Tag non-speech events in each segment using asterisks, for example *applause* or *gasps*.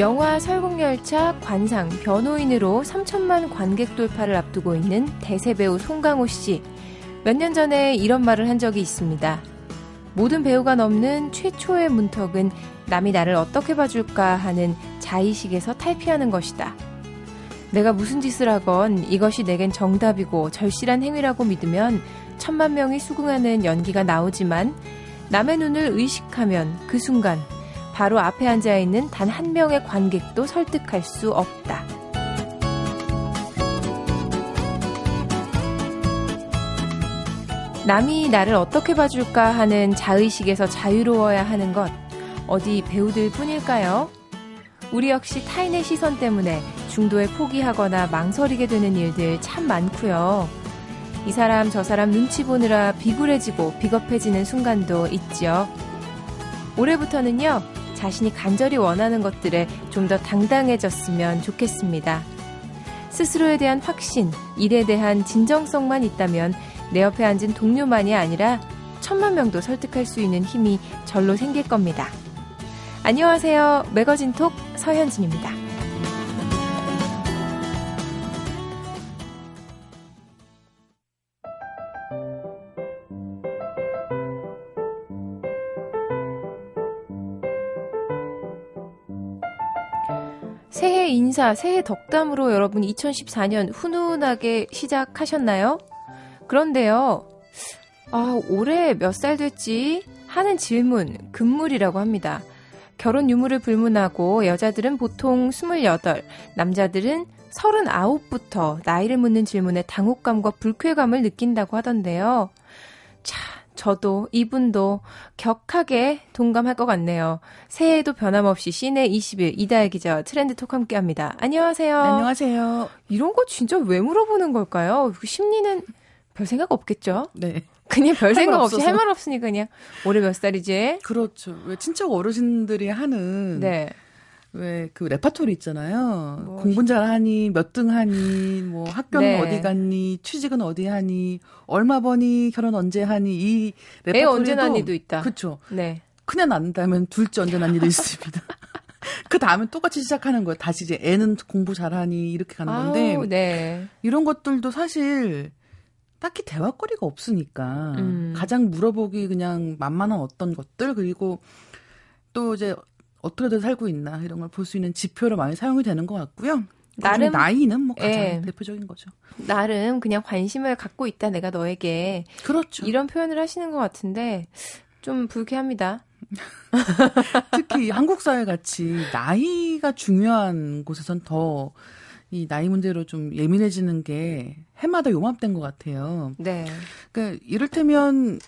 영화 설국열차 관상 변호인으로 3천만 관객 돌파를 앞두고 있는 대세 배우 송강호 씨. 몇 년 전에 이런 말을 한 적이 있습니다. 모든 배우가 넘는 최초의 문턱은 남이 나를 어떻게 봐줄까 하는 자의식에서 탈피하는 것이다. 내가 무슨 짓을 하건 이것이 내겐 정답이고 절실한 행위라고 믿으면 천만 명이 수긍하는 연기가 나오지만 남의 눈을 의식하면 그 순간 바로 앞에 앉아 있는 단 한 명의 관객도 설득할 수 없다. 남이 나를 어떻게 봐줄까 하는 자의식에서 자유로워야 하는 것, 어디 배우들 뿐일까요? 우리 역시 타인의 시선 때문에 중도에 포기하거나 망설이게 되는 일들 참 많고요. 이 사람 저 사람 눈치 보느라 비굴해지고 비겁해지는 순간도 있죠. 올해부터는요, 자신이 간절히 원하는 것들에 좀 더 당당해졌으면 좋겠습니다. 스스로에 대한 확신, 일에 대한 진정성만 있다면 내 옆에 앉은 동료만이 아니라 천만 명도 설득할 수 있는 힘이 절로 생길 겁니다. 안녕하세요. 매거진 톡 서현진입니다. 인사, 새해 덕담으로 여러분 2014년 훈훈하게 시작하셨나요? 그런데요, 아, 올해 몇 살 됐지? 하는 질문, 금물이라고 합니다. 결혼 유무를 불문하고 여자들은 보통 28, 남자들은 39부터 나이를 묻는 질문에 당혹감과 불쾌감을 느낀다고 하던데요. 자, 저도 이분도 격하게 동감할 것 같네요. 새해에도 변함없이 씨네 21 이다혜 기자와 트렌드 톡 함께 합니다. 안녕하세요. 안녕하세요. 이런 거 진짜 왜 물어보는 걸까요? 그 심리는 별 생각 없겠죠? 네. 그냥 별 생각 없이 할 말 없으니까 그냥 올해 몇 살이지? 그렇죠. 왜 친척 어르신들이 하는 네. 왜 그 레파토리 있잖아요. 뭐, 공부 잘하니 몇 등 하니 뭐 학교는 네. 어디 갔니 취직은 어디 하니 얼마 버니 결혼 언제 하니 이애 레파토리도 언제 난이도 있다. 그렇죠. 네. 큰애 낳는다면 둘째 언제 난이도 있습니다. *laughs* 그 다음에 똑같이 시작하는 거예요. 다시 이제 애는 공부 잘하니 이렇게 가는 건데 아우, 네. 이런 것들도 사실 딱히 대화거리가 없으니까 음. 가장 물어보기 그냥 만만한 어떤 것들 그리고 또 이제 어떻게들 살고 있나 이런 걸 볼 수 있는 지표로 많이 사용이 되는 것 같고요. 나름- 나름 나이는 뭐 가장 예. 대표적인 거죠. 나름 그냥 관심을 갖고 있다 내가 너에게 그렇죠. 이런 표현을 하시는 것 같은데 좀 불쾌합니다. *laughs* 특히 한국 사회 같이 나이가 중요한 곳에선 더 이 나이 문제로 좀 예민해지는 게 해마다 요맘때인 것 같아요. 네. 그러니까 이를테면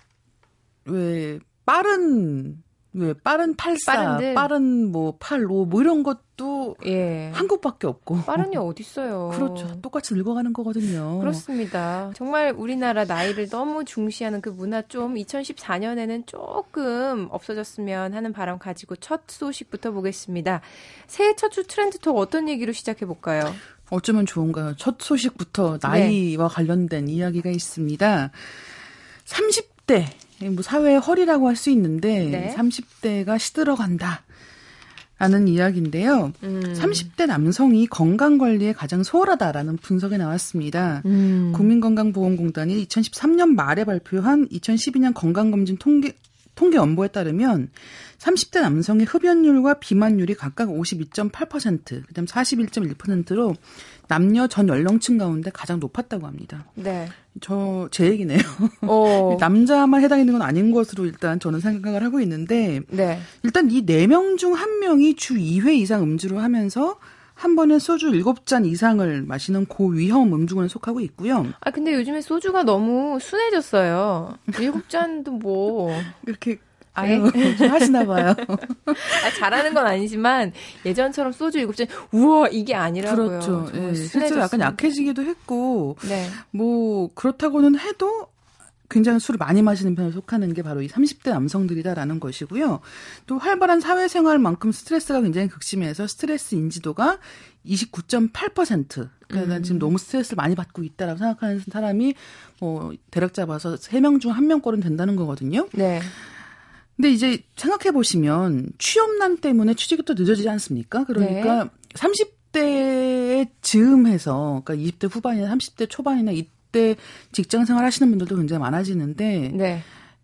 왜 빠른 왜 빠른 84, 빠른들. 빠른 뭐 85, 뭐 이런 것도 예. 한국밖에 없고. 빠른이 어딨어요. 그렇죠. 똑같이 늙어가는 거거든요. 그렇습니다. 정말 우리나라 나이를 너무 중시하는 그 문화 좀 2014년에는 조금 없어졌으면 하는 바람 가지고 첫 소식부터 보겠습니다. 새해 첫 주 트렌드톡 어떤 얘기로 시작해 볼까요? 어쩌면 좋은가요? 첫 소식부터 네. 나이와 관련된 이야기가 있습니다. 30대, 뭐 사회의 허리라고 할 수 있는데 네. 30대가 시들어간다. 라는 이야기인데요. 음. 30대 남성이 건강 관리에 가장 소홀하다라는 분석이 나왔습니다. 음. 국민건강보험공단이 2013년 말에 발표한 2012년 건강검진 통계 통계 연보에 따르면 30대 남성의 흡연율과 비만율이 각각 52.8%, 그다음 41.1%로 남녀 전 연령층 가운데 가장 높았다고 합니다. 네. 저 제 얘기네요. 어. *laughs* 남자만 해당되는 건 아닌 것으로 일단 저는 생각을 하고 있는데 네. 일단 이 네 명 중 한 명이 주 2회 이상 음주를 하면서 한 번에 소주 7잔 이상을 마시는 고위험 음주군에 속하고 있고요. 아 근데 요즘에 소주가 너무 순해졌어요. 일곱 잔도 뭐 이렇게 아유 좀 하시나 봐요. 아, 잘하는 건 아니지만 예전처럼 소주 일곱 잔 우와 이게 아니라고요. 그렇죠. 예, 실제로 약간. 약해지기도 했고 네. 뭐 그렇다고는 해도 굉장히 술을 많이 마시는 편에 속하는 게 바로 이 30대 남성들이다라는 것이고요. 또 활발한 사회생활만큼 스트레스가 굉장히 극심해서 스트레스 인지도가 29.8%. 그러니까 음. 지금 너무 스트레스를 많이 받고 있다라고 생각하는 사람이 뭐 대략 잡아서 3명 중 1명꼴은 된다는 거거든요. 네. 근데 이제 생각해 보시면 취업난 때문에 취직이 또 늦어지지 않습니까? 그러니까 네. 30대에 즈음해서 그러니까 20대 후반이나 30대 초반이나 이 때 직장 생활 하시는 분들도 굉장히 많아지는데 네.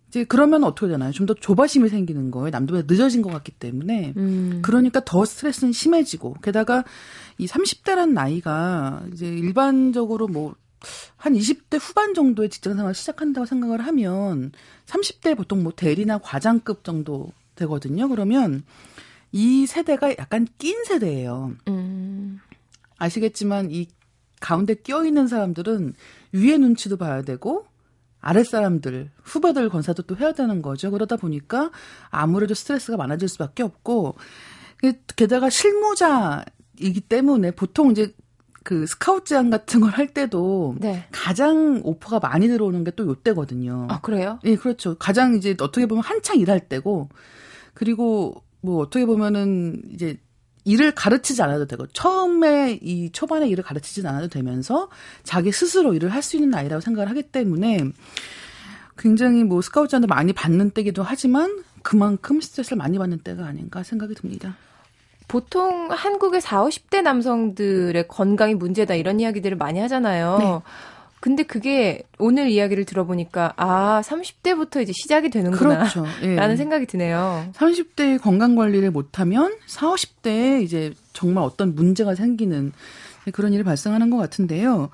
이제 그러면 어떻게 되나요? 좀 더 조바심이 생기는 거예요. 남들보다 늦어진 것 같기 때문에. 음. 그러니까 더 스트레스는 심해지고 게다가 이 30대란 나이가 이제 일반적으로 뭐한 20대 후반 정도의 직장 생활 시작한다고 생각을 하면 30대 보통 뭐 대리나 과장급 정도 되거든요. 그러면 이 세대가 약간 낀 세대예요. 음. 아시겠지만 이 가운데 끼어 있는 사람들은 위의 눈치도 봐야 되고 아랫사람들, 후배들 건사도 또 해야 되는 거죠. 그러다 보니까 아무래도 스트레스가 많아질 수밖에 없고, 게다가 실무자이기 때문에 보통 이제 그 스카우트 제안 같은 걸 할 때도 네. 가장 오퍼가 많이 들어오는 게 또 요때거든요. 아, 그래요? 예, 그렇죠. 가장 이제 어떻게 보면 한창 일할 때고, 그리고 뭐 어떻게 보면은 이제 일을 가르치지 않아도 되고 처음에 이 초반에 일을 가르치지 않아도 되면서 자기 스스로 일을 할 수 있는 나이라고 생각을 하기 때문에 굉장히 뭐 스카우트한테 많이 받는 때기도 하지만 그만큼 스트레스를 많이 받는 때가 아닌가 생각이 듭니다. 보통 한국의 40, 50대 남성들의 건강이 문제다 이런 이야기들을 많이 하잖아요. 네. 근데 그게 오늘 이야기를 들어보니까 아 30대부터 이제 시작이 되는구나 그렇죠. 예. 라는 생각이 드네요. 30대 건강 관리를 못하면 40, 50대에 이제 정말 어떤 문제가 생기는 그런 일이 발생하는 것 같은데요.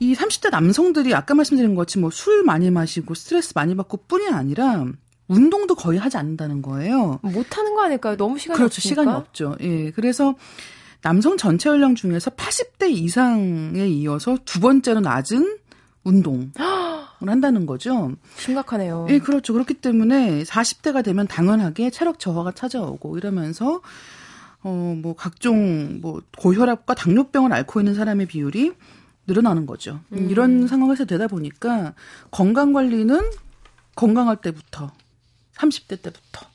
이 30대 남성들이 아까 말씀드린 것 같이 뭐술 많이 마시고 스트레스 많이 받고 뿐이 아니라 운동도 거의 하지 않는다는 거예요. 못 하는 거 아닐까요? 너무 시간이 그렇죠. 없으니까? 시간이 없죠. 예. 그래서 남성 전체 연령 중에서 80대 이상에 이어서 두 번째로 낮은 운동을 한다는 거죠. 심각하네요. 예, 그렇죠. 그렇기 때문에 40대가 되면 당연하게 체력 저하가 찾아오고 이러면서 어, 뭐 각종 뭐 고혈압과 당뇨병을 앓고 있는 사람의 비율이 늘어나는 거죠. 음. 이런 상황에서 되다 보니까 건강 관리는 건강할 때부터 30대 때부터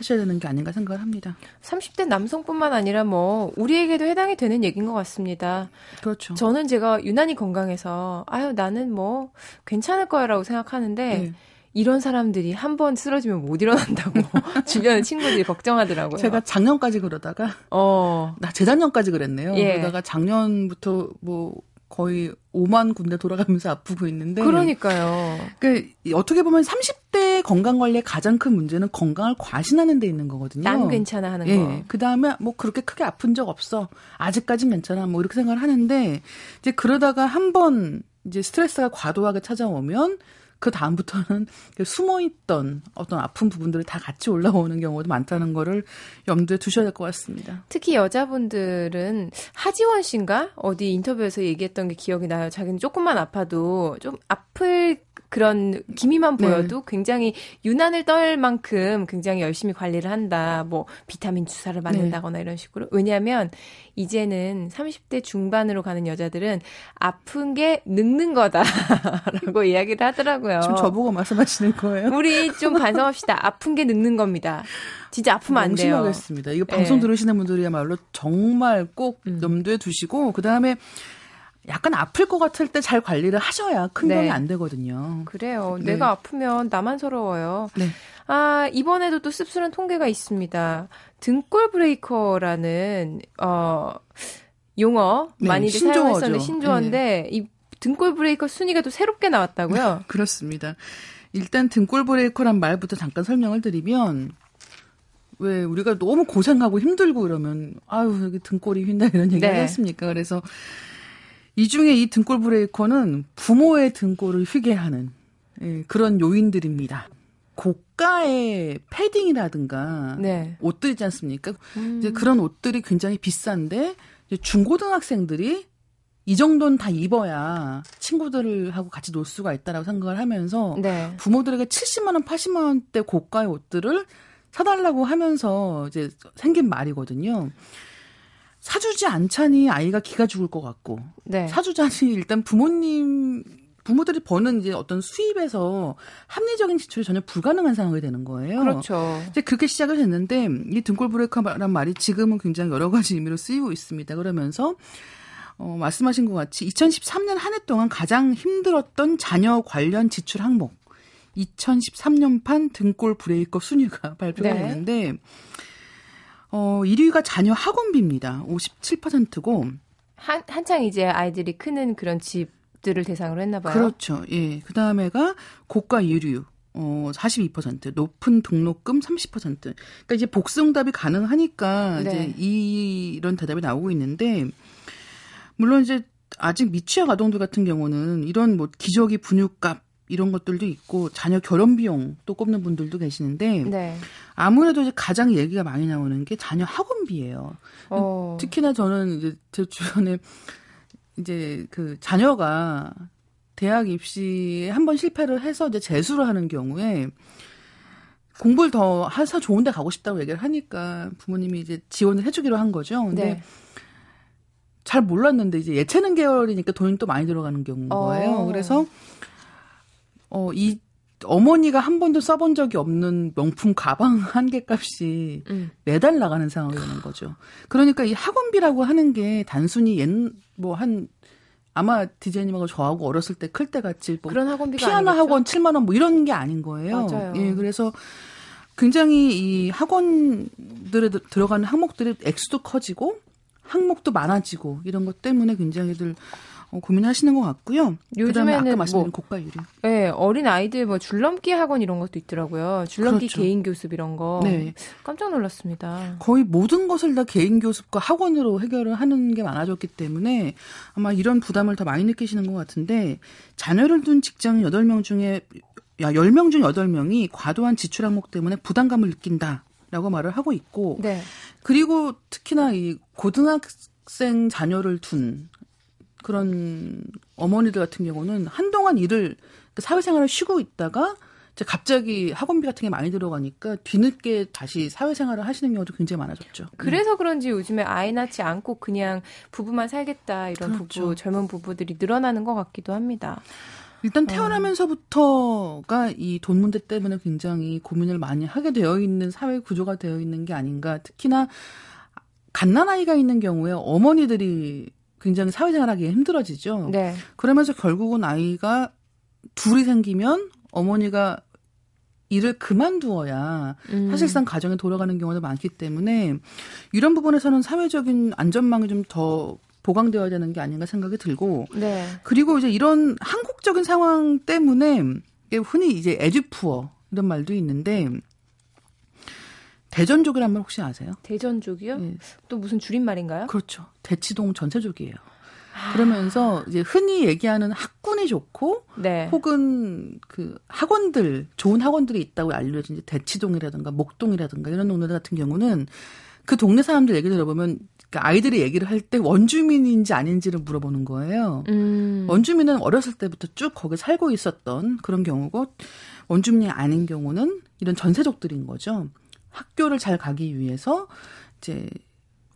하셔야 되는 게 아닌가 생각을 합니다. 30대 남성뿐만 아니라 뭐 우리에게도 해당이 되는 얘기인 것 같습니다. 그렇죠. 저는 제가 유난히 건강해서 아유 나는 뭐 괜찮을 거야라고 생각하는데 네. 이런 사람들이 한 번 쓰러지면 못 일어난다고 *laughs* 주변 친구들이 걱정하더라고요. 제가 작년까지 그러다가 어. 나 재작년까지 그랬네요. 예. 그러다가 작년부터 뭐 거의 5만 군데 돌아가면서 아프고 있는데. 그러니까요. 그 어떻게 보면 30대 건강 관리의 가장 큰 문제는 건강을 과신하는 데 있는 거거든요. 난 괜찮아 하는 예. 거. 그 다음에 뭐 그렇게 크게 아픈 적 없어. 아직까진 괜찮아. 뭐 이렇게 생각을 하는데 이제 그러다가 한번 이제 스트레스가 과도하게 찾아오면 그 다음부터는 숨어있던 어떤 아픈 부분들이 다 같이 올라오는 경우도 많다는 거를 염두에 두셔야 될 것 같습니다. 특히 여자분들은 하지원 씨인가 어디 인터뷰에서 얘기했던 게 기억이 나요. 자기는 조금만 아파도 좀 아플 그런 기미만 네. 보여도 네. 굉장히 유난을 떨 만큼 굉장히 열심히 관리를 한다. 뭐 비타민 주사를 맞는다거나 네. 이런 식으로. 왜냐하면 이제는 30대 중반으로 가는 여자들은 아픈 게 늙는 거다라고 *laughs* 이야기를 하더라고요. 지금 저보고 말씀하시는 거예요? 우리 좀 반성합시다. 아픈 게 늙는 겁니다. 진짜 아프면 안 돼요. 명심하겠습니다. 이거 방송 네. 들으시는 분들이야말로 정말 꼭 음. 염두에 두시고 그 다음에 약간 아플 것 같을 때 잘 관리를 하셔야 큰 병이 네. 안 되거든요. 그래요. 네. 내가 아프면 나만 서러워요. 네. 아, 이번에도 또 씁쓸한 통계가 있습니다. 등골 브레이커라는, 어, 용어 네, 많이들 사용했었는데 신조어인데, 네. 이 등골 브레이커 순위가 또 새롭게 나왔다고요? *laughs* 그렇습니다. 일단 등골 브레이커란 말부터 잠깐 설명을 드리면, 왜 우리가 너무 고생하고 힘들고 이러면 아유 여기 등골이 휜다 이런 얘기 네. 하셨습니까? 그래서 이 중에 이 등골 브레이커는 부모의 등골을 휘게 하는 예, 그런 요인들입니다. 고가의 패딩이라든가 네. 옷들 있지 않습니까? 음. 이제 그런 옷들이 굉장히 비싼데 중고등학생들이 이 정도는 다 입어야 친구들하고 같이 놀 수가 있다라고 생각을 하면서 네. 부모들에게 70만 원, 80만 원대 고가의 옷들을 사달라고 하면서 이제 생긴 말이거든요. 사주지 않자니 아이가 기가 죽을 것 같고 네. 사주자니 일단 부모님 부모들이 버는 이제 어떤 수입에서 합리적인 지출이 전혀 불가능한 상황이 되는 거예요. 그렇죠. 이제 그렇게 시작을 했는데 이 등골 브레이커란 말이 지금은 굉장히 여러 가지 의미로 쓰이고 있습니다. 그러면서 어, 말씀하신 것 같이 2013년 한 해 동안 가장 힘들었던 자녀 관련 지출 항목 2013년판 등골 브레이크업 순위가 *laughs* 발표가 네. 됐는데 어 1위가 자녀 학원비입니다. 57%고 한, 한창 이제 아이들이 크는 그런 집들을 대상으로 했나 봐요. 그렇죠. 예. 그다음에가 고가 유류 어 42%, 높은 등록금 30%. 그러니까 이제 복수응답이 가능하니까 네. 이제 이, 이런 대답이 나오고 있는데 물론 이제 아직 미취학 아동들 같은 경우는 이런 뭐 기저귀 분유값 이런 것들도 있고 자녀 결혼 비용 또 꼽는 분들도 계시는데 네. 아무래도 이제 가장 얘기가 많이 나오는 게 자녀 학원비예요. 어. 특히나 저는 이제 제 주변에 이제 그 자녀가 대학 입시에 한 번 실패를 해서 이제 재수를 하는 경우에 공부를 더 해서 좋은 데 가고 싶다고 얘기를 하니까 부모님이 이제 지원을 해주기로 한 거죠. 근데 네. 잘 몰랐는데 이제 예체능 계열이니까 돈이 또 많이 들어가는 경우인 거예요. 어. 그래서 어 이 어머니가 한 번도 써본 적이 없는 명품 가방 *laughs* 한 개 값이 음. 매달 나가는 상황이 되는 거죠. 그러니까 이 학원비라고 하는 게 단순히 옛 뭐 한 아마 디제이님하고 저하고 어렸을 때 클 때 같이 뭐 그런 학원비가 피아노 아니겠죠? 학원 7만 원 뭐 이런 게 아닌 거예요. 맞아요. 예, 그래서 굉장히 이 학원들에 들- 들어가는 항목들의 액수도 커지고 항목도 많아지고 이런 것 때문에 굉장히들 어, 고민하시는 것 같고요. 그다음에 아까 요즘에는 말씀드린 뭐- 고가 유류. 네, 어린 아이들 뭐 줄넘기 학원 이런 것도 있더라고요. 줄넘기 그렇죠. 개인 교습 이런 거. 네. 깜짝 놀랐습니다. 거의 모든 것을 다 개인 교습과 학원으로 해결을 하는 게 많아졌기 때문에 아마 이런 부담을 더 많이 느끼시는 것 같은데 자녀를 둔 직장인 8명 중에 야 10명 중 8명이 과도한 지출 항목 때문에 부담감을 느낀다 라고 말을 하고 있고 네. 그리고 특히나 이 고등학생 자녀를 둔 그런 어머니들 같은 경우는 한동안 일을 그 사회생활을 쉬고 있다가 이제 갑자기 학원비 같은 게 많이 들어가니까 뒤늦게 다시 사회생활을 하시는 경우도 굉장히 많아졌죠. 그래서 그런지 요즘에 아이 낳지 않고 그냥 부부만 살겠다 이런 그렇죠. 부부 젊은 부부들이 늘어나는 것 같기도 합니다. 일단 태어나면서부터가 이 돈 문제 때문에 굉장히 고민을 많이 하게 되어 있는 사회 구조가 되어 있는 게 아닌가. 특히나 갓난 아이가 있는 경우에 어머니들이 굉장히 사회생활하기 힘들어지죠. 네. 그러면서 결국은 아이가 둘이 생기면 어머니가 일을 그만두어야 음. 사실상 가정에 돌아가는 경우도 많기 때문에 이런 부분에서는 사회적인 안전망이 좀 더 보강되어야 되는 게 아닌가 생각이 들고 네. 그리고 이제 이런 한국적인 상황 때문에 흔히 이제 에듀푸어 이런 말도 있는데 대전족이란 말 혹시 아세요? 대전족이요? 예. 또 무슨 줄임말인가요? 그렇죠. 대치동 전체족이에요. 그러면서 이제 흔히 얘기하는 학군이 좋고 네. 혹은 그 학원들 좋은 학원들이 있다고 알려진 이제 대치동이라든가 목동이라든가 이런 동네 같은 경우는 그 동네 사람들 얘기 들어보면 그러니까 아이들이 얘기를 할 때 원주민인지 아닌지를 물어보는 거예요. 음. 원주민은 어렸을 때부터 쭉 거기 살고 있었던 그런 경우고 원주민이 아닌 경우는 이런 전세족들인 거죠. 학교를 잘 가기 위해서 이제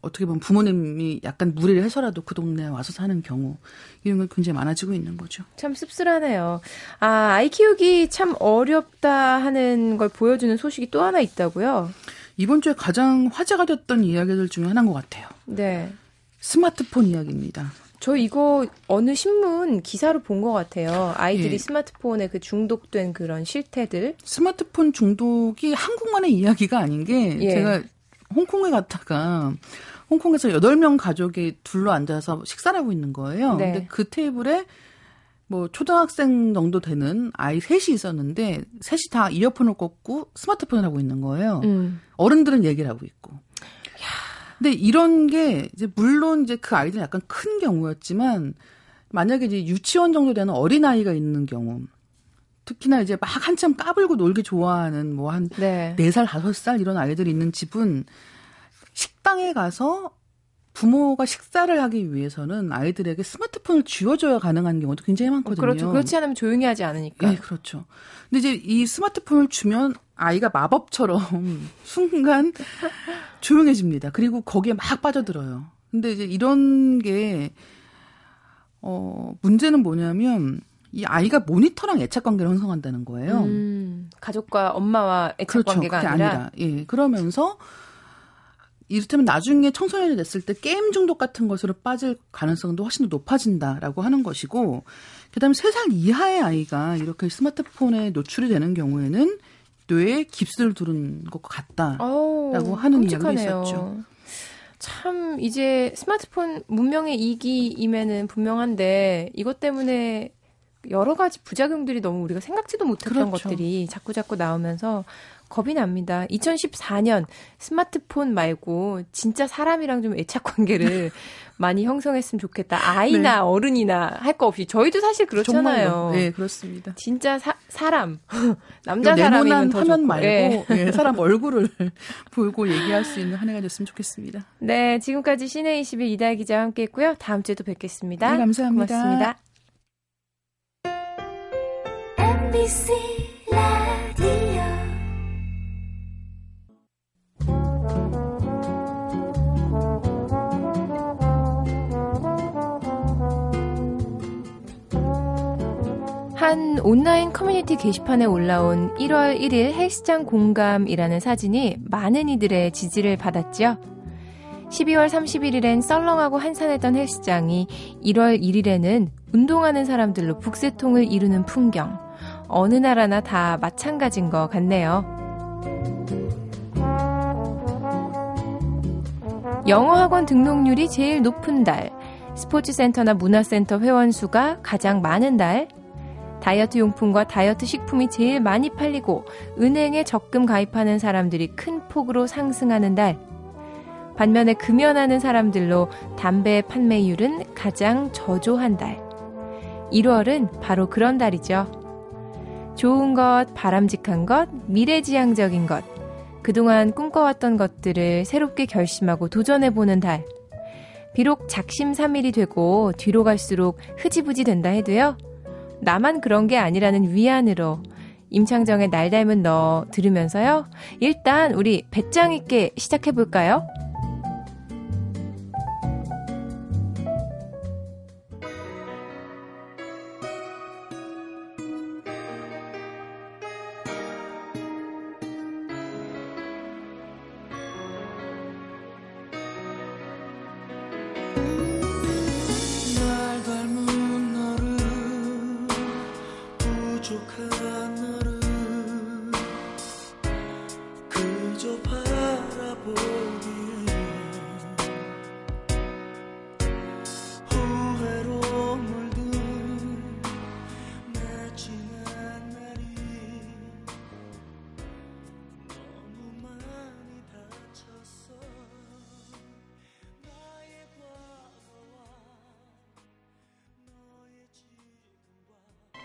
어떻게 보면 부모님이 약간 무리를 해서라도 그 동네에 와서 사는 경우 이런 건 굉장히 많아지고 있는 거죠. 참 씁쓸하네요. 아, 아이 키우기 참 어렵다 하는 걸 보여주는 소식이 또 하나 있다고요? 이번 주에 가장 화제가 됐던 이야기들 중에 하나인 것 같아요. 네. 스마트폰 이야기입니다. 저 이거 어느 신문 기사로 본 것 같아요. 아이들이 예. 스마트폰에 그 중독된 그런 실태들. 스마트폰 중독이 한국만의 이야기가 아닌 게 예. 제가 홍콩에 갔다가 홍콩에서 8명 가족이 둘러 앉아서 식사를 하고 있는 거예요. 네. 근데 그 테이블에 뭐 초등학생 정도 되는 아이 셋이 있었는데 셋이 다 이어폰을 꽂고 스마트폰을 하고 있는 거예요. 음. 어른들은 얘기를 하고 있고. 근데 이런 게 이제 물론 이제 그 아이들은 약간 큰 경우였지만 만약에 이제 유치원 정도 되는 어린 아이가 있는 경우 특히나 이제 막 한참 까불고 놀기 좋아하는 뭐 한 네. 네살 다섯 살 이런 아이들이 있는 집은 식당에 가서 부모가 식사를 하기 위해서는 아이들에게 스마트폰을 쥐어줘야 가능한 경우도 굉장히 많거든요. 그렇죠. 그렇지 않으면 조용히 하지 않으니까. 네, 그렇죠. 근데 이제 이 스마트폰을 주면 아이가 마법처럼 *laughs* 순간 조용해집니다. 그리고 거기에 막 빠져들어요. 근데 이제 이런 게, 어, 문제는 뭐냐면, 이 아이가 모니터랑 애착 관계를 형성한다는 거예요. 음, 가족과 엄마와 애착 그렇죠. 관계가 아니라, 아니라. 예. 그러면서 이를테면 나중에 청소년이 됐을 때 게임 중독 같은 것으로 빠질 가능성도 훨씬 더 높아진다라고 하는 것이고, 그다음에 3살 이하의 아이가 이렇게 스마트폰에 노출이 되는 경우에는 뇌에 깁스를 두른 것 같다라고 하는 끔찍하네요. 이야기가 있었죠. 참 이제 스마트폰 문명의 이기임에는 분명한데 이것 때문에 여러 가지 부작용들이 너무 우리가 생각지도 못했던 그렇죠. 것들이 자꾸 자꾸 나오면서 겁이 납니다. 2014년 스마트폰 말고 진짜 사람이랑 좀 애착 관계를 *laughs* 많이 형성했으면 좋겠다. 아이나 네. 어른이나 할 거 없이 저희도 사실 그렇잖아요. 정말로. 네, 그렇습니다. 진짜 사, 사람 *laughs* 남자 사람이면 더 화면 좋고. 말고 네. 네, *laughs* 사람 얼굴을 보고 얘기할 수 있는 한 해가 됐으면 좋겠습니다. 네, 지금까지 시내 21 이달 기자와 함께했고요. 다음 주에도 뵙겠습니다. 네, 감사합니다. 고맙습니다. MBC 한 온라인 커뮤니티 게시판에 올라온 1월 1일 헬스장 공감이라는 사진이 많은 이들의 지지를 받았죠. 12월 31일엔 썰렁하고 한산했던 헬스장이 1월 1일에는 운동하는 사람들로 북새통을 이루는 풍경. 어느 나라나 다 마찬가지인 것 같네요. 영어 학원 등록률이 제일 높은 달, 스포츠센터나 문화센터 회원 수가 가장 많은 달, 다이어트 용품과 다이어트 식품이 제일 많이 팔리고 은행에 적금 가입하는 사람들이 큰 폭으로 상승하는 달. 반면에 금연하는 사람들로 담배 판매율은 가장 저조한 달. 1월은 바로 그런 달이죠. 좋은 것, 바람직한 것, 미래지향적인 것, 그동안 꿈꿔왔던 것들을 새롭게 결심하고 도전해보는 달. 비록 작심삼일이 되고 뒤로 갈수록 흐지부지 된다 해도요. 나만 그런 게 아니라는 위안으로 임창정의 날 닮은 너 들으면서요. 일단 우리 배짱 있게 시작해 볼까요?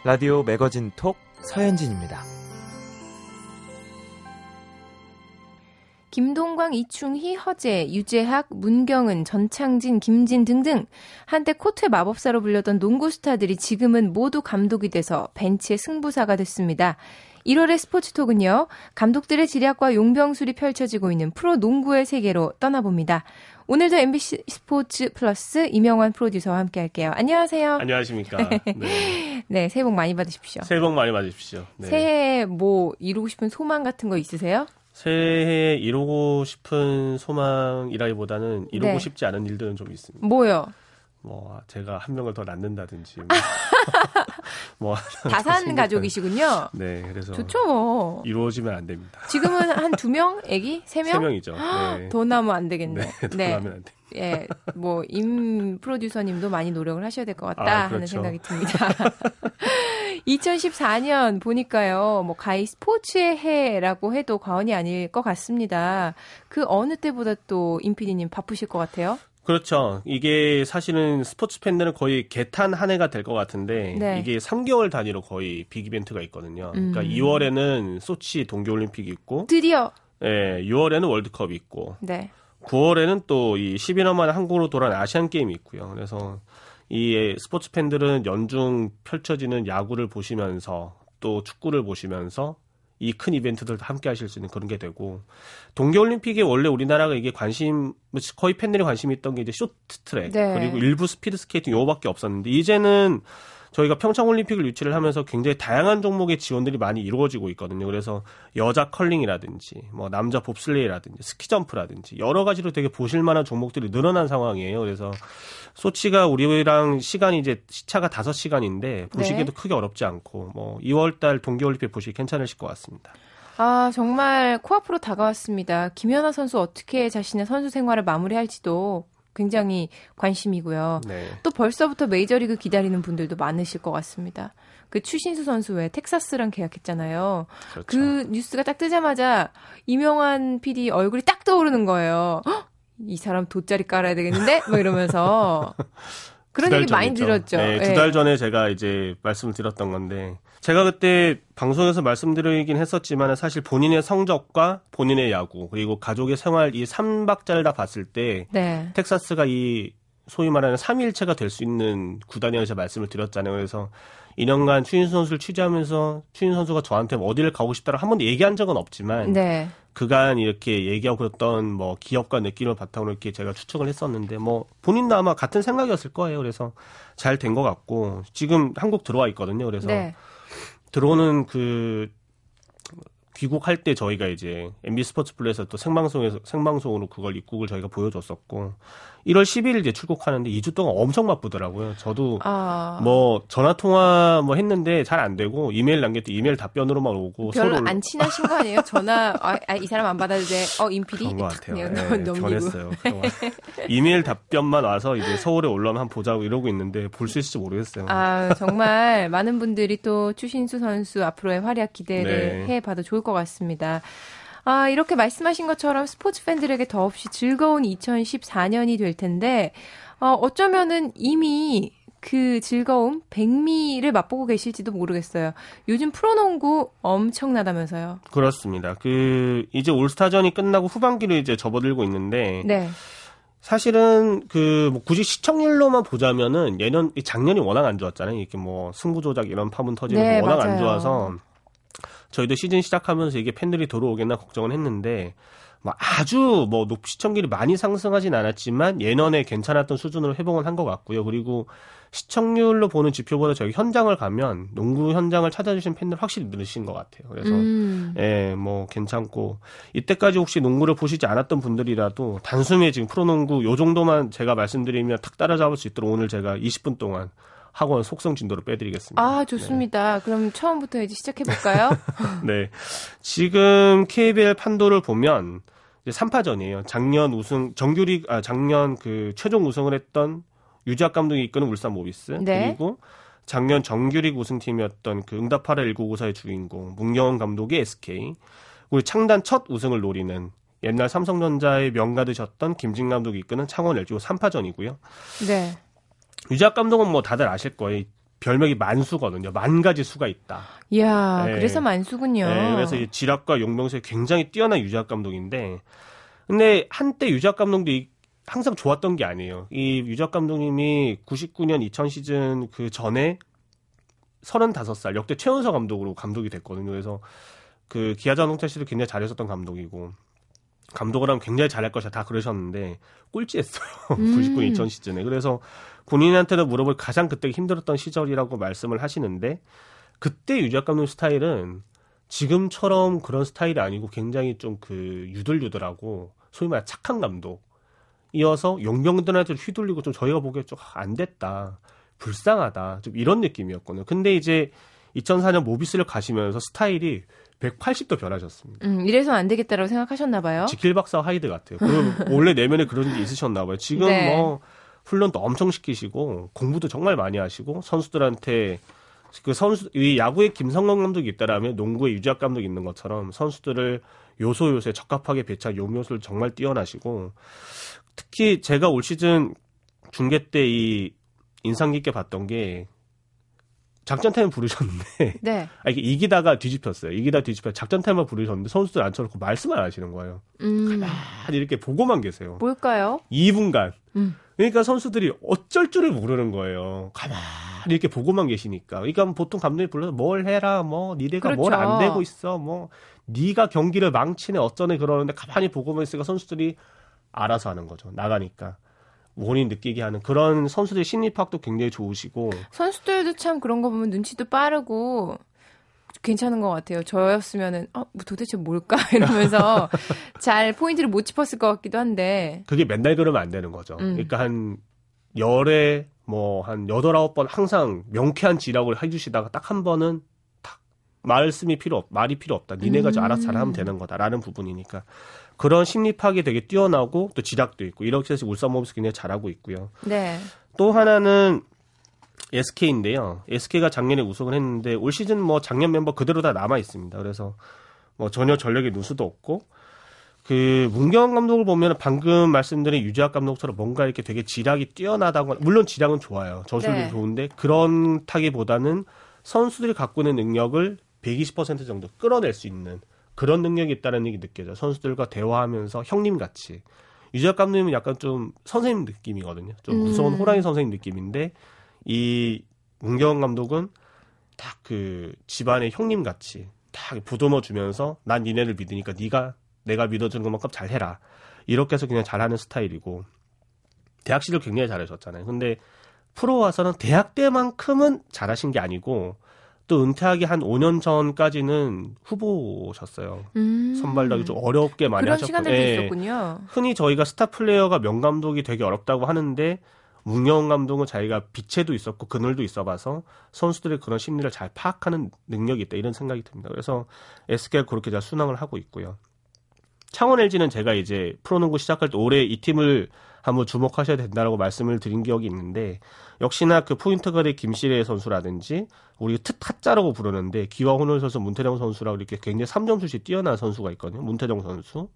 라디오 매거진 톡 서현진입니다. 김동광, 이충희, 허재, 유재학, 문경은, 전창진, 김진 등등 한때 코트의 마법사로 불렸던 농구 스타들이 지금은 모두 감독이 돼서 벤치의 승부사가 됐습니다. 1월의 스포츠톡은요, 감독들의 지략과 용병술이 펼쳐지고 있는 프로 농구의 세계로 떠나봅니다. 오늘도 MBC 스포츠 플러스 이명환 프로듀서와 함께 할게요. 안녕하세요. 안녕하십니까. *laughs* 네. 네, 새해 복 많이 받으십시오. 새해 복 많이 받으십시오. 네. 새해 뭐 이루고 싶은 소망 같은 거 있으세요? 새해에 이루고 싶은 소망이라기보다는 이루고 네. 싶지 않은 일들은 좀 있습니다. 뭐요? 뭐 제가 한 명을 더 낳는다든지 뭐, *laughs* 뭐 다산 가족이시군요. 네, 그래서 좋죠. 뭐. 이루어지면 안 됩니다. 지금은 한 두 명, 아기 세 명? 세 명이죠. 네. *gasps* 더 나면 안 되겠네. 네, 더 네. 나면 안 돼. 예, 뭐 임 프로듀서님도 많이 노력을 하셔야 될 것 같다 아, 그렇죠. 하는 생각이 듭니다. *laughs* 2014년 보니까요, 뭐 가히 스포츠의 해라고 해도 과언이 아닐 것 같습니다. 그 어느 때보다 또 임피디님 바쁘실 것 같아요. 그렇죠. 이게 사실은 스포츠 팬들은 거의 개탄 한 해가 될 것 같은데 네. 이게 3개월 단위로 거의 빅 이벤트가 있거든요. 그러니까 음. 그러니까 2월에는 소치 동계올림픽이 있고 드디어 네, 6월에는 월드컵이 있고 네. 9월에는 또 이 11년 만에 한국으로 돌아온 아시안 게임이 있고요. 그래서 이 스포츠 팬들은 연중 펼쳐지는 야구를 보시면서 또 축구를 보시면서 이 큰 이벤트들도 함께 하실 수 있는 그런 게 되고 동계올림픽에 원래 우리나라가 이게 관심 거의 팬들이 관심이 있던 게 이제 쇼트트랙 네. 그리고 일부 스피드 스케이팅 요거밖에 없었는데 이제는 저희가 평창 올림픽을 유치를 하면서 굉장히 다양한 종목의 지원들이 많이 이루어지고 있거든요. 그래서 여자 컬링이라든지 뭐 남자 봅슬레이라든지 스키 점프라든지 여러 가지로 되게 보실 만한 종목들이 늘어난 상황이에요. 그래서 소치가 우리랑 시간이 이제 시차가 5시간인데 보시기에도 네. 크게 어렵지 않고 뭐 2월 달 동계 올림픽 보시기 괜찮으실 것 같습니다. 아, 정말 코앞으로 다가왔습니다. 김연아 선수 어떻게 자신의 선수 생활을 마무리할지도 굉장히 관심이고요. 네. 또 벌써부터 메이저리그 기다리는 분들도 많으실 것 같습니다. 그 추신수 선수 왜 텍사스랑 계약했잖아요. 그렇죠. 그 뉴스가 딱 뜨자마자 이명환 PD 얼굴이 딱 떠오르는 거예요. 헉! 이 사람 돗자리 깔아야 되겠는데? 막 이러면서. *laughs* 그런 두달 얘기 많이. 들었죠. 네, 예. 두달 전에 제가 이제 말씀을 드렸던 건데 제가 그때 방송에서 말씀드리긴 했었지만 사실 본인의 성적과 본인의 야구 그리고 가족의 생활 이 3박자를 다 봤을 때 네. 텍사스가 이 소위 말하는 3일체가 될 수 있는 구단이라고 제가 말씀을 드렸잖아요. 그래서 2년간 추인수 선수를 취재하면서 추인수 선수가 저한테 뭐 어디를 가고 싶다고 한 번도 얘기한 적은 없지만 네. 그간 이렇게 얘기하고 그랬던 뭐 기업과 느낌을 바탕으로 이렇게 제가 추측을 했었는데 뭐 본인도 아마 같은 생각이었을 거예요. 그래서 잘 된 것 같고 지금 한국 들어와 있거든요. 그래서 네. 들어오는 그 귀국할 때 저희가 이제 MB 스포츠 플레이에서 또 생방송에서 생방송으로 그걸 입국을 저희가 보여줬었고 1월 10일 이제 출국하는데 2주 동안 엄청 바쁘더라고요. 저도 아. 뭐 전화 통화 뭐 했는데 잘 안 되고 이메일 남겼더니 이메일 답변으로만 오고 별로 서로 안 친하신 거 아니에요? 전화, 아, 아, 이 사람 안 받아도 돼. 어, 임PD? 그런 것 같아요. 그냥 네, *laughs* 넘기고. 변했어요. 그동안. 이메일 답변만 와서 이제 서울에 올라오면 한번 보자고 이러고 있는데 볼 수 있을지 모르겠어요. 아, 정말 많은 분들이 또 추신수 선수 앞으로의 활약 기대를 네. 해봐도 좋을 것 같습니다. 아, 이렇게 말씀하신 것처럼 스포츠 팬들에게 더없이 즐거운 2014년이 될 텐데, 어, 어쩌면은 이미 그 즐거움, 백미를 맛보고 계실지도 모르겠어요. 요즘 프로농구 엄청나다면서요. 그렇습니다. 그 이제 올스타전이 끝나고 후반기로 이제 접어들고 있는데 네. 사실은 그 뭐 굳이 시청률로만 보자면은 예년 작년이 워낙 안 좋았잖아요. 이렇게 뭐 승부 조작 이런 파문 터지는 네, 거 워낙 맞아요. 안 좋아서 저희도 시즌 시작하면서 이게 팬들이 들어오겠나 걱정은 했는데 뭐 아주 뭐높 시청률이 많이 상승하진 않았지만 예년에 괜찮았던 수준으로 회복은 한 것 같고요. 그리고 시청률로 보는 지표보다 저희 현장을 가면 농구 현장을 찾아주신 팬들 확실히 늘으신 것 같아요. 그래서 음. 예, 뭐 괜찮고 이때까지 혹시 농구를 보시지 않았던 분들이라도 단숨에 지금 프로농구 요 정도만 제가 말씀드리면 탁 따라잡을 수 있도록 오늘 제가 20분 동안 학원 속성 진도를 빼드리겠습니다. 아, 좋습니다. 그럼 처음부터 이제 시작해 볼까요? *laughs* 네. 지금 KBL 판도를 보면 이제 3파전이에요. 작년 우승 정규리 아 작년 그 최종 우승을 했던 유지학 감독이 이끄는 울산 모비스 네. 그리고 작년 정규리 우승팀이었던 그 응답하라 1994의 주인공 문경원 감독의 SK 그리고 창단 첫 우승을 노리는 옛날 삼성전자의 명가드셨던 김진 감독이 이끄는 창원 LG 3파전이고요. 네. 유지학 감독은 뭐 다들 아실 거예요. 별명이 만수거든요. 만 가지 수가 있다. 이야, 네. 그래서 만수군요. 네, 그래서 이 지략과 용병수에 굉장히 뛰어난 유지학 감독인데, 근데 한때 유지학 감독도 이- 항상 좋았던 게 아니에요. 이 유지학 감독님이 99년 2000 시즌 그 전에 35살 역대 최연소 감독으로 감독이 됐거든요. 그래서 그 기아 자동차 시도 굉장히 잘했었던 감독이고 감독을 하면 굉장히 잘할 것이다 다 그러셨는데 꼴찌했어요. *laughs* 음. 99, 2000 시즌에. 그래서 본인한테도 물어볼 가장 그때 힘들었던 시절이라고 말씀을 하시는데 그때 유지학 감독 스타일은 지금처럼 그런 스타일이 아니고 굉장히 좀 그 유들유들하고 소위 말해 착한 감독. 이어서 용병들한테 휘둘리고 좀 저희가 보기에 좀 안 됐다. 불쌍하다. 좀 이런 느낌이었거든요. 근데 이제 2004년 모비스를 가시면서 스타일이 180도 변하셨습니다. 음, 이래서 안 되겠다라고 생각하셨나 봐요. 지킬 박사 하이드 같아요. 그 *laughs* 원래 내면에 그런 게 있으셨나 봐요. 지금 네. 뭐 훈련도 엄청 시키시고 공부도 정말 많이 하시고 선수들한테 그 선수 이 야구에 김성근 감독이 있다라면 농구에 유재학 감독이 있는 것처럼 선수들을 요소 요소에 적합하게 배치한 요묘수를 정말 뛰어나시고 특히 제가 올 시즌 중계 때 이 인상 깊게 봤던 게 작전 타임 부르셨는데 *laughs* 네. 아, 이게 이기다가 뒤집혔어요. 이기다 뒤집혀 작전 타임만 부르셨는데 선수들 앉혀놓고 말씀을 안 하시는 거예요. 음, 아니 이렇게 보고만 계세요. 뭘까요? 2분간. 음. 그러니까 선수들이 어쩔 줄을 모르는 거예요. 가만히 이렇게 보고만 계시니까. 그러니까 보통 감독이 불러서 뭘 해라, 뭐 니네가 뭘 그렇죠. 안 되고 있어, 뭐 네가 경기를 망치네 어쩌네 그러는데 가만히 보고만 있으니까 선수들이 알아서 하는 거죠. 나가니까. 원인 느끼게 하는 그런 선수들의 심리 파악도 굉장히 좋으시고 선수들도 참 그런 거 보면 눈치도 빠르고 괜찮은 것 같아요. 저였으면은 어, 뭐 도대체 뭘까 *laughs* 이러면서 잘 포인트를 못 짚었을 것 같기도 한데. 그게 맨날 그러면 안 되는 거죠. 음. 그러니까 한 열에 뭐 한 여덟 아홉 번 항상 명쾌한 지략을 해주시다가 딱 한 번은 딱 말씀이 필요 없, 말이 필요 없다. 니네가 음. 알아서 잘하면 되는 거다라는 부분이니까 그런 심리 파악이 되게 뛰어나고 또 지략도 있고 이렇게 해서 울산 모비스 굉장히 잘하고 있고요. 네. 또 하나는 SK인데요. SK가 작년에 우승을 했는데 올 시즌 뭐 작년 멤버 그대로 다 남아 있습니다. 그래서 뭐 전혀 전력의 누수도 없고 그 문경원 감독을 보면 방금 말씀드린 유재학 감독처럼 뭔가 이렇게 되게 지략이 뛰어나다고 물론 지략은 좋아요. 저술도 네. 좋은데 그런 타기보다는 선수들이 갖고 있는 능력을 120% 정도 끌어낼 수 있는 그런 능력이 있다는 얘기 느껴져요. 선수들과 대화하면서 형님 같이. 유재학 감독님은 약간 좀 선생님 느낌이거든요. 좀 무서운 음. 호랑이 선생님 느낌인데 이 문경원 감독은 딱 그 집안의 형님 같이 딱 부도머 주면서 난 니네를 믿으니까 네가 내가 믿어주는 것만큼 잘 해라. 이렇게 해서 그냥 잘하는 스타일이고 대학 시절 굉장히 잘하셨잖아요. 근데 프로 와서는 대학 때만큼은 잘하신 게 아니고 또 은퇴하기 한 5년 전까지는 후보셨어요. 음. 선발하기 좀 어렵게 많이 그런 하셨고 시간들도 예. 있었군요. 흔히 저희가 스타 플레이어가 명감독이 되게 어렵다고 하는데 문경 감독은 자기가 빛에도 있었고 그늘도 있어봐서 선수들의 그런 심리를 잘 파악하는 능력이 있다 이런 생각이 듭니다. 그래서 SK가 그렇게 잘 순항을 하고 있고요. 창원 LG는 제가 이제 프로농구 시작할 때 올해 이 팀을 한번 주목하셔야 된다라고 말씀을 드린 기억이 있는데 역시나 그 포인트 가드 김시래 선수라든지 우리 트 타짜라고 부르는데 귀화 혼혈 선수 문태종 선수라고 이렇게 굉장히 3점슛이 뛰어난 선수가 있거든요. 문태종 선수.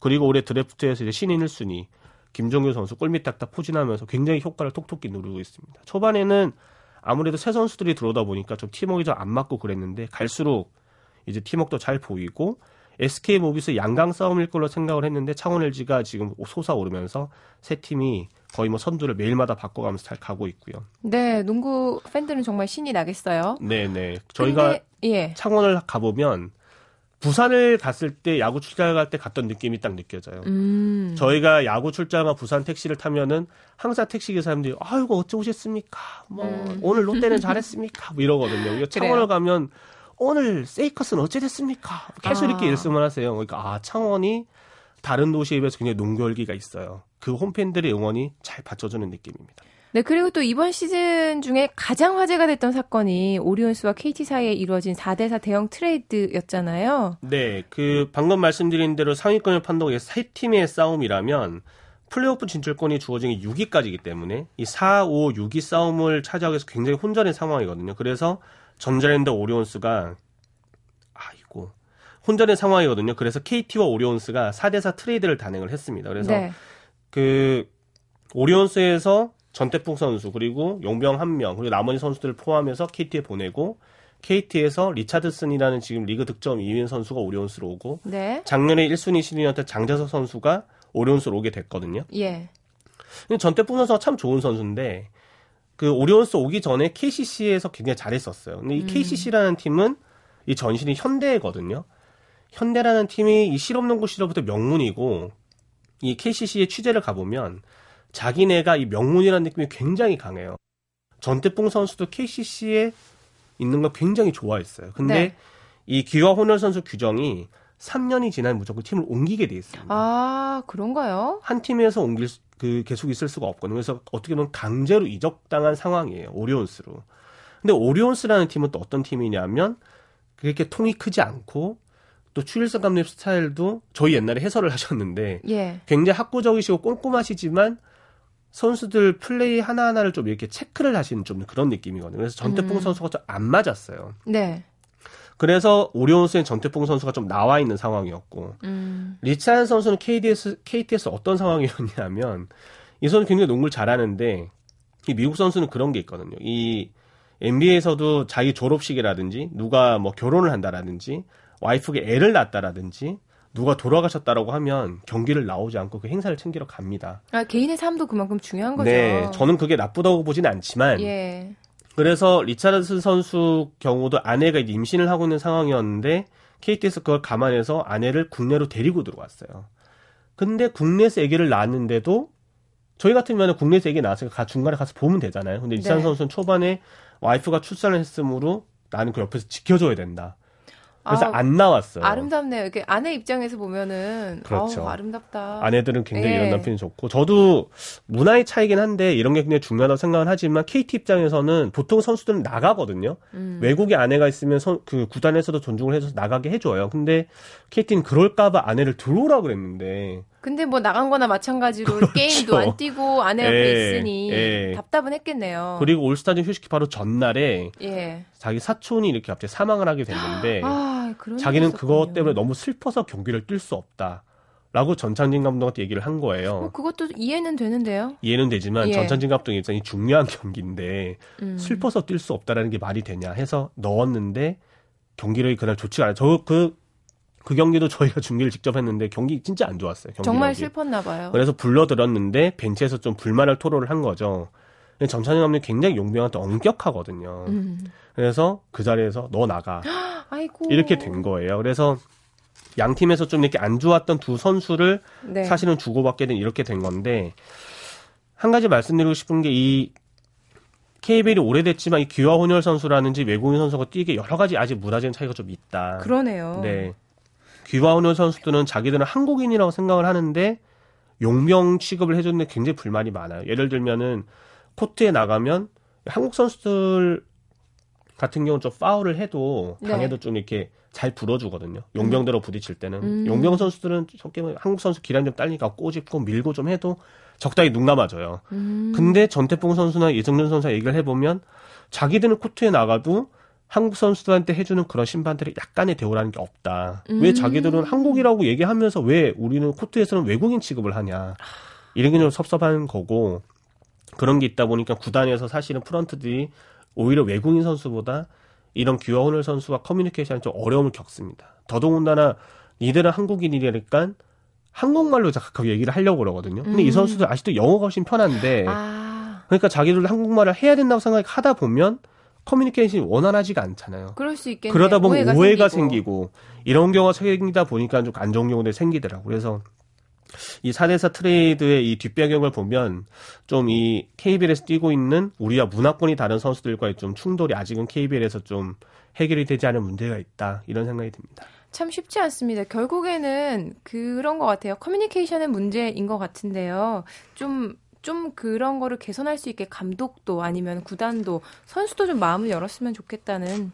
그리고 올해 드래프트에서 이제 신인 1순위 김종규 선수 골밑 딱딱 포진하면서 굉장히 효과를 톡톡히 누리고 있습니다. 초반에는 아무래도 새 선수들이 들어오다 보니까 좀 팀워크가 좀 안 맞고 그랬는데 갈수록 이제 팀워크도 잘 보이고 SK 모비스 양강 싸움일 걸로 생각을 했는데 창원 LG가 지금 솟아오르면서 세 팀이 거의 뭐 선두를 매일마다 바꿔가면서 잘 가고 있고요. 네, 농구 팬들은 정말 신이 나겠어요. 네 네. 저희가 근데, 예. 창원을 가보면 부산을 갔을 때 야구 출장 갈때 갔던 느낌이 딱 느껴져요. 음. 저희가 야구 출장과 부산 택시를 타면은 항상 택시 기사님들이 아이고 어째 오셨습니까? 뭐 음. 오늘 롯데는 잘했습니까? 뭐 이러거든요. 창원을 가면 오늘 세이커스는 어째 됐습니까? 계속 아. 이렇게 일씀을 하세요. 그러니까 아 창원이 다른 도시에 비해서 굉장히 농결기가 있어요. 그 홈팬들의 응원이 잘 받쳐주는 느낌입니다. 네, 그리고 또 이번 시즌 중에 가장 화제가 됐던 사건이 오리온스와 KT 사이에 이루어진 4대4 대형 트레이드였잖아요. 네, 그 방금 말씀드린 대로 상위권을 판독해 세 팀의 싸움이라면 플레이오프 진출권이 주어진 게 6위까지이기 때문에 이 4, 5, 6위 싸움을 차지하기 위해서 굉장히 혼전의 상황이거든요. 그래서 전자랜드 오리온스가 아이고 혼전의 상황이거든요. 그래서 KT와 오리온스가 4대4 트레이드를 단행을 했습니다. 그래서 네. 그 오리온스에서 전태풍 선수 그리고 용병 한 명 그리고 나머지 선수들을 포함해서 KT에 보내고 KT에서 리차드슨이라는 지금 리그 득점 2위인 선수가 오리온스로 오고 네. 작년에 1순위 신인이었던 장재석 선수가 오리온스로 오게 됐거든요. 예. 전태풍 선수가 참 좋은 선수인데 그 오리온스 오기 전에 KCC에서 굉장히 잘했었어요. 근데 이 음. KCC라는 팀은 이 전신이 현대거든요. 현대라는 팀이 이 실업농구 시절부터 명문이고 이 KCC의 취재를 가보면 자기네가 이 명문이라는 느낌이 굉장히 강해요. 전태풍 선수도 KCC에 있는 걸 굉장히 좋아했어요. 근데 네. 이 기와 혼혈 선수 규정이 3년이 지나면 무조건 팀을 옮기게 돼 있습니다. 아, 그런가요? 한 팀에서 옮길 수- 그 계속 있을 수가 없거든요. 그래서 어떻게 보면 강제로 이적당한 상황이에요. 오리온스로. 근데 오리온스라는 팀은 또 어떤 팀이냐면 그렇게 통이 크지 않고 또 추일성 감독 스타일도 저희 옛날에 해설을 하셨는데 예. 굉장히 학구적이시고 꼼꼼하시지만 선수들 플레이 하나하나를 좀 이렇게 체크를 하시는 좀 그런 느낌이거든요. 그래서 전태풍 음. 선수가 좀 안 맞았어요. 네. 그래서 오리온스엔 전태풍 선수가 좀 나와 있는 상황이었고 음. 리차드 선수는 KDS, KT에서 어떤 상황이었냐면 이 선수 굉장히 농구를 잘하는데 이 미국 선수는 그런 게 있거든요. 이 NBA에서도 자기 졸업식이라든지 누가 뭐 결혼을 한다라든지 와이프가 애를 낳았다라든지 누가 돌아가셨다라고 하면 경기를 나오지 않고 그 행사를 챙기러 갑니다. 아, 개인의 삶도 그만큼 중요한 거죠. 네, 저는 그게 나쁘다고 보지는 않지만 예. 그래서 리차드슨 선수 경우도 아내가 임신을 하고 있는 상황이었는데 KT에서 그걸 감안해서 아내를 국내로 데리고 들어왔어요. 근데 국내에서 아기를 낳았는데도 저희 같으면 국내에서 얘기 나왔으니까 중간에 가서 보면 되잖아요. 근데 이찬 네. 선수는 초반에 와이프가 출산을 했으므로 나는 그 옆에서 지켜줘야 된다. 그래서 아, 안 나왔어요. 아름답네요. 이렇게 아내 입장에서 보면은 그렇죠. 아우, 아름답다. 아내들은 굉장히 예. 이런 남편이 좋고 저도 문화의 차이긴 한데 이런 게 굉장히 중요하다고 생각을 하지만 KT 입장에서는 보통 선수들은 나가거든요. 음. 외국에 아내가 있으면 선- 그 구단에서도 존중을 해줘서 나가게 해줘요. 근데 KT는 그럴까봐 아내를 들어오라 그랬는데 근데 뭐 나간 거나 마찬가지로 그렇죠. 게임도 안 뛰고 아내 옆에 예, 있으니 예. 답답은 했겠네요. 그리고 올스타전 휴식기 바로 전날에 예. 자기 사촌이 이렇게 갑자기 사망을 하게 됐는데 *gasps* 아, 자기는 그것. 때문에 너무 슬퍼서 경기를 뛸 수 없다. 라고 전창진 감독한테 얘기를 한 거예요. 뭐 그것도 이해는 되는데요. 이해는 되지만 예. 전창진 감독 입장이 중요한 경기인데 음. 슬퍼서 뛸 수 없다라는 게 말이 되냐 해서 넣었는데 경기력이 그날 좋지가 않아요. 저그 그 경기도 저희가 중계를 직접 했는데 경기 진짜 안 좋았어요. 경기력이. 정말 슬펐나 봐요. 그래서 불러들었는데 벤치에서 좀 불만을 토로를 한 거죠. 전찬영 감독이 굉장히 용병한테 엄격하거든요. 음. 그래서 그 자리에서 너 나가 *gasps* 아이고. 이렇게 된 거예요. 그래서 양 팀에서 좀 이렇게 안 좋았던 두 선수를 네. 사실은 주고받게 된 이렇게 된 건데 한 가지 말씀드리고 싶은 게 이 KBL이 오래됐지만 이 기화 혼혈 선수라든지 외국인 선수가 뛰게 여러 가지 아직 문화적인 차이가 좀 있다. 그러네요. 네. 귀화 혼혈 선수들은 자기들은 한국인이라고 생각을 하는데 용병 취급을 해줬는데 굉장히 불만이 많아요. 예를 들면은 코트에 나가면 한국 선수들 같은 경우는 좀 파울을 해도 네. 당해도 좀 이렇게 잘 불어주거든요. 용병대로 부딪힐 때는 음. 용병 선수들은 보면 한국 선수 기량 좀 딸리니까 꼬집고 밀고 좀 해도 적당히 눈 감아줘요. 음. 근데 전태풍 선수나 이정준 선수 얘기를 해보면 자기들은 코트에 나가도 한국 선수들한테 해주는 그런 심판들이 약간의 대우라는 게 없다. 왜 음. 자기들은 한국이라고 얘기하면서 왜 우리는 코트에서는 외국인 취급을 하냐. 이런 게 좀 섭섭한 거고 그런 게 있다 보니까 구단에서 사실은 프런트들이 오히려 외국인 선수보다 이런 귀화 오늘 선수와 커뮤니케이션에 좀 어려움을 겪습니다. 더더군다나 니들은 한국인이니까 한국말로 자꾸 얘기를 하려고 그러거든요. 근데 이 음. 선수들 아직도 영어가 훨씬 편한데 아, 그러니까 자기들 한국말을 해야 된다고 생각하다 보면 커뮤니케이션이 원활하지가 않잖아요. 그럴 수 있겠네요. 그러다 보면 오해가, 오해가, 생기고. 생기고. 이런 경우가 생기다 보니까 좀 안 좋은 경우들이 생기더라고요. 그래서 이 4대4 트레이드의 이 뒷배경을 보면 좀 이 KBL에서 뛰고 있는 우리와 문화권이 다른 선수들과의 좀 충돌이 아직은 KBL에서 좀 해결이 되지 않은 문제가 있다. 이런 생각이 듭니다. 참 쉽지 않습니다. 결국에는 그런 것 같아요. 커뮤니케이션의 문제인 것 같은데요. 좀, 좀 그런 거를 개선할 수 있게 감독도 아니면 구단도 선수도 좀 마음을 열었으면 좋겠다는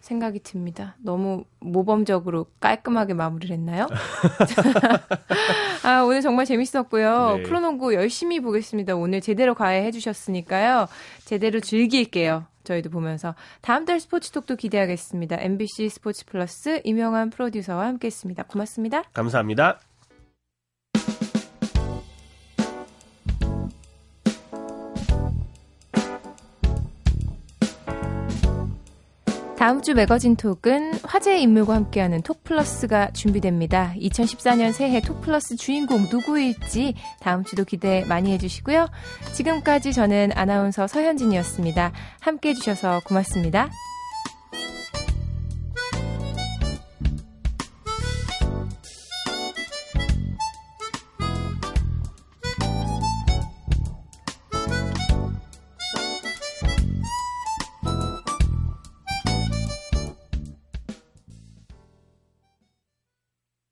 생각이 듭니다. 너무 모범적으로 깔끔하게 마무리를 했나요? *laughs* 아, 오늘 정말 재밌었고요. 네. 프로농구 열심히 보겠습니다. 오늘 제대로 가해해 주셨으니까요. 제대로 즐길게요. 저희도 보면서 다음 달 스포츠톡도 기대하겠습니다. MBC 스포츠 플러스 이명환 프로듀서와 함께했습니다. 고맙습니다. 감사합니다. 다음 주 매거진 톡은 화제의 인물과 함께하는 톡플러스가 준비됩니다. 2014년 새해 톡플러스 주인공 누구일지 다음 주도 기대 많이 해주시고요. 지금까지 저는 아나운서 서현진이었습니다. 함께 해주셔서 고맙습니다.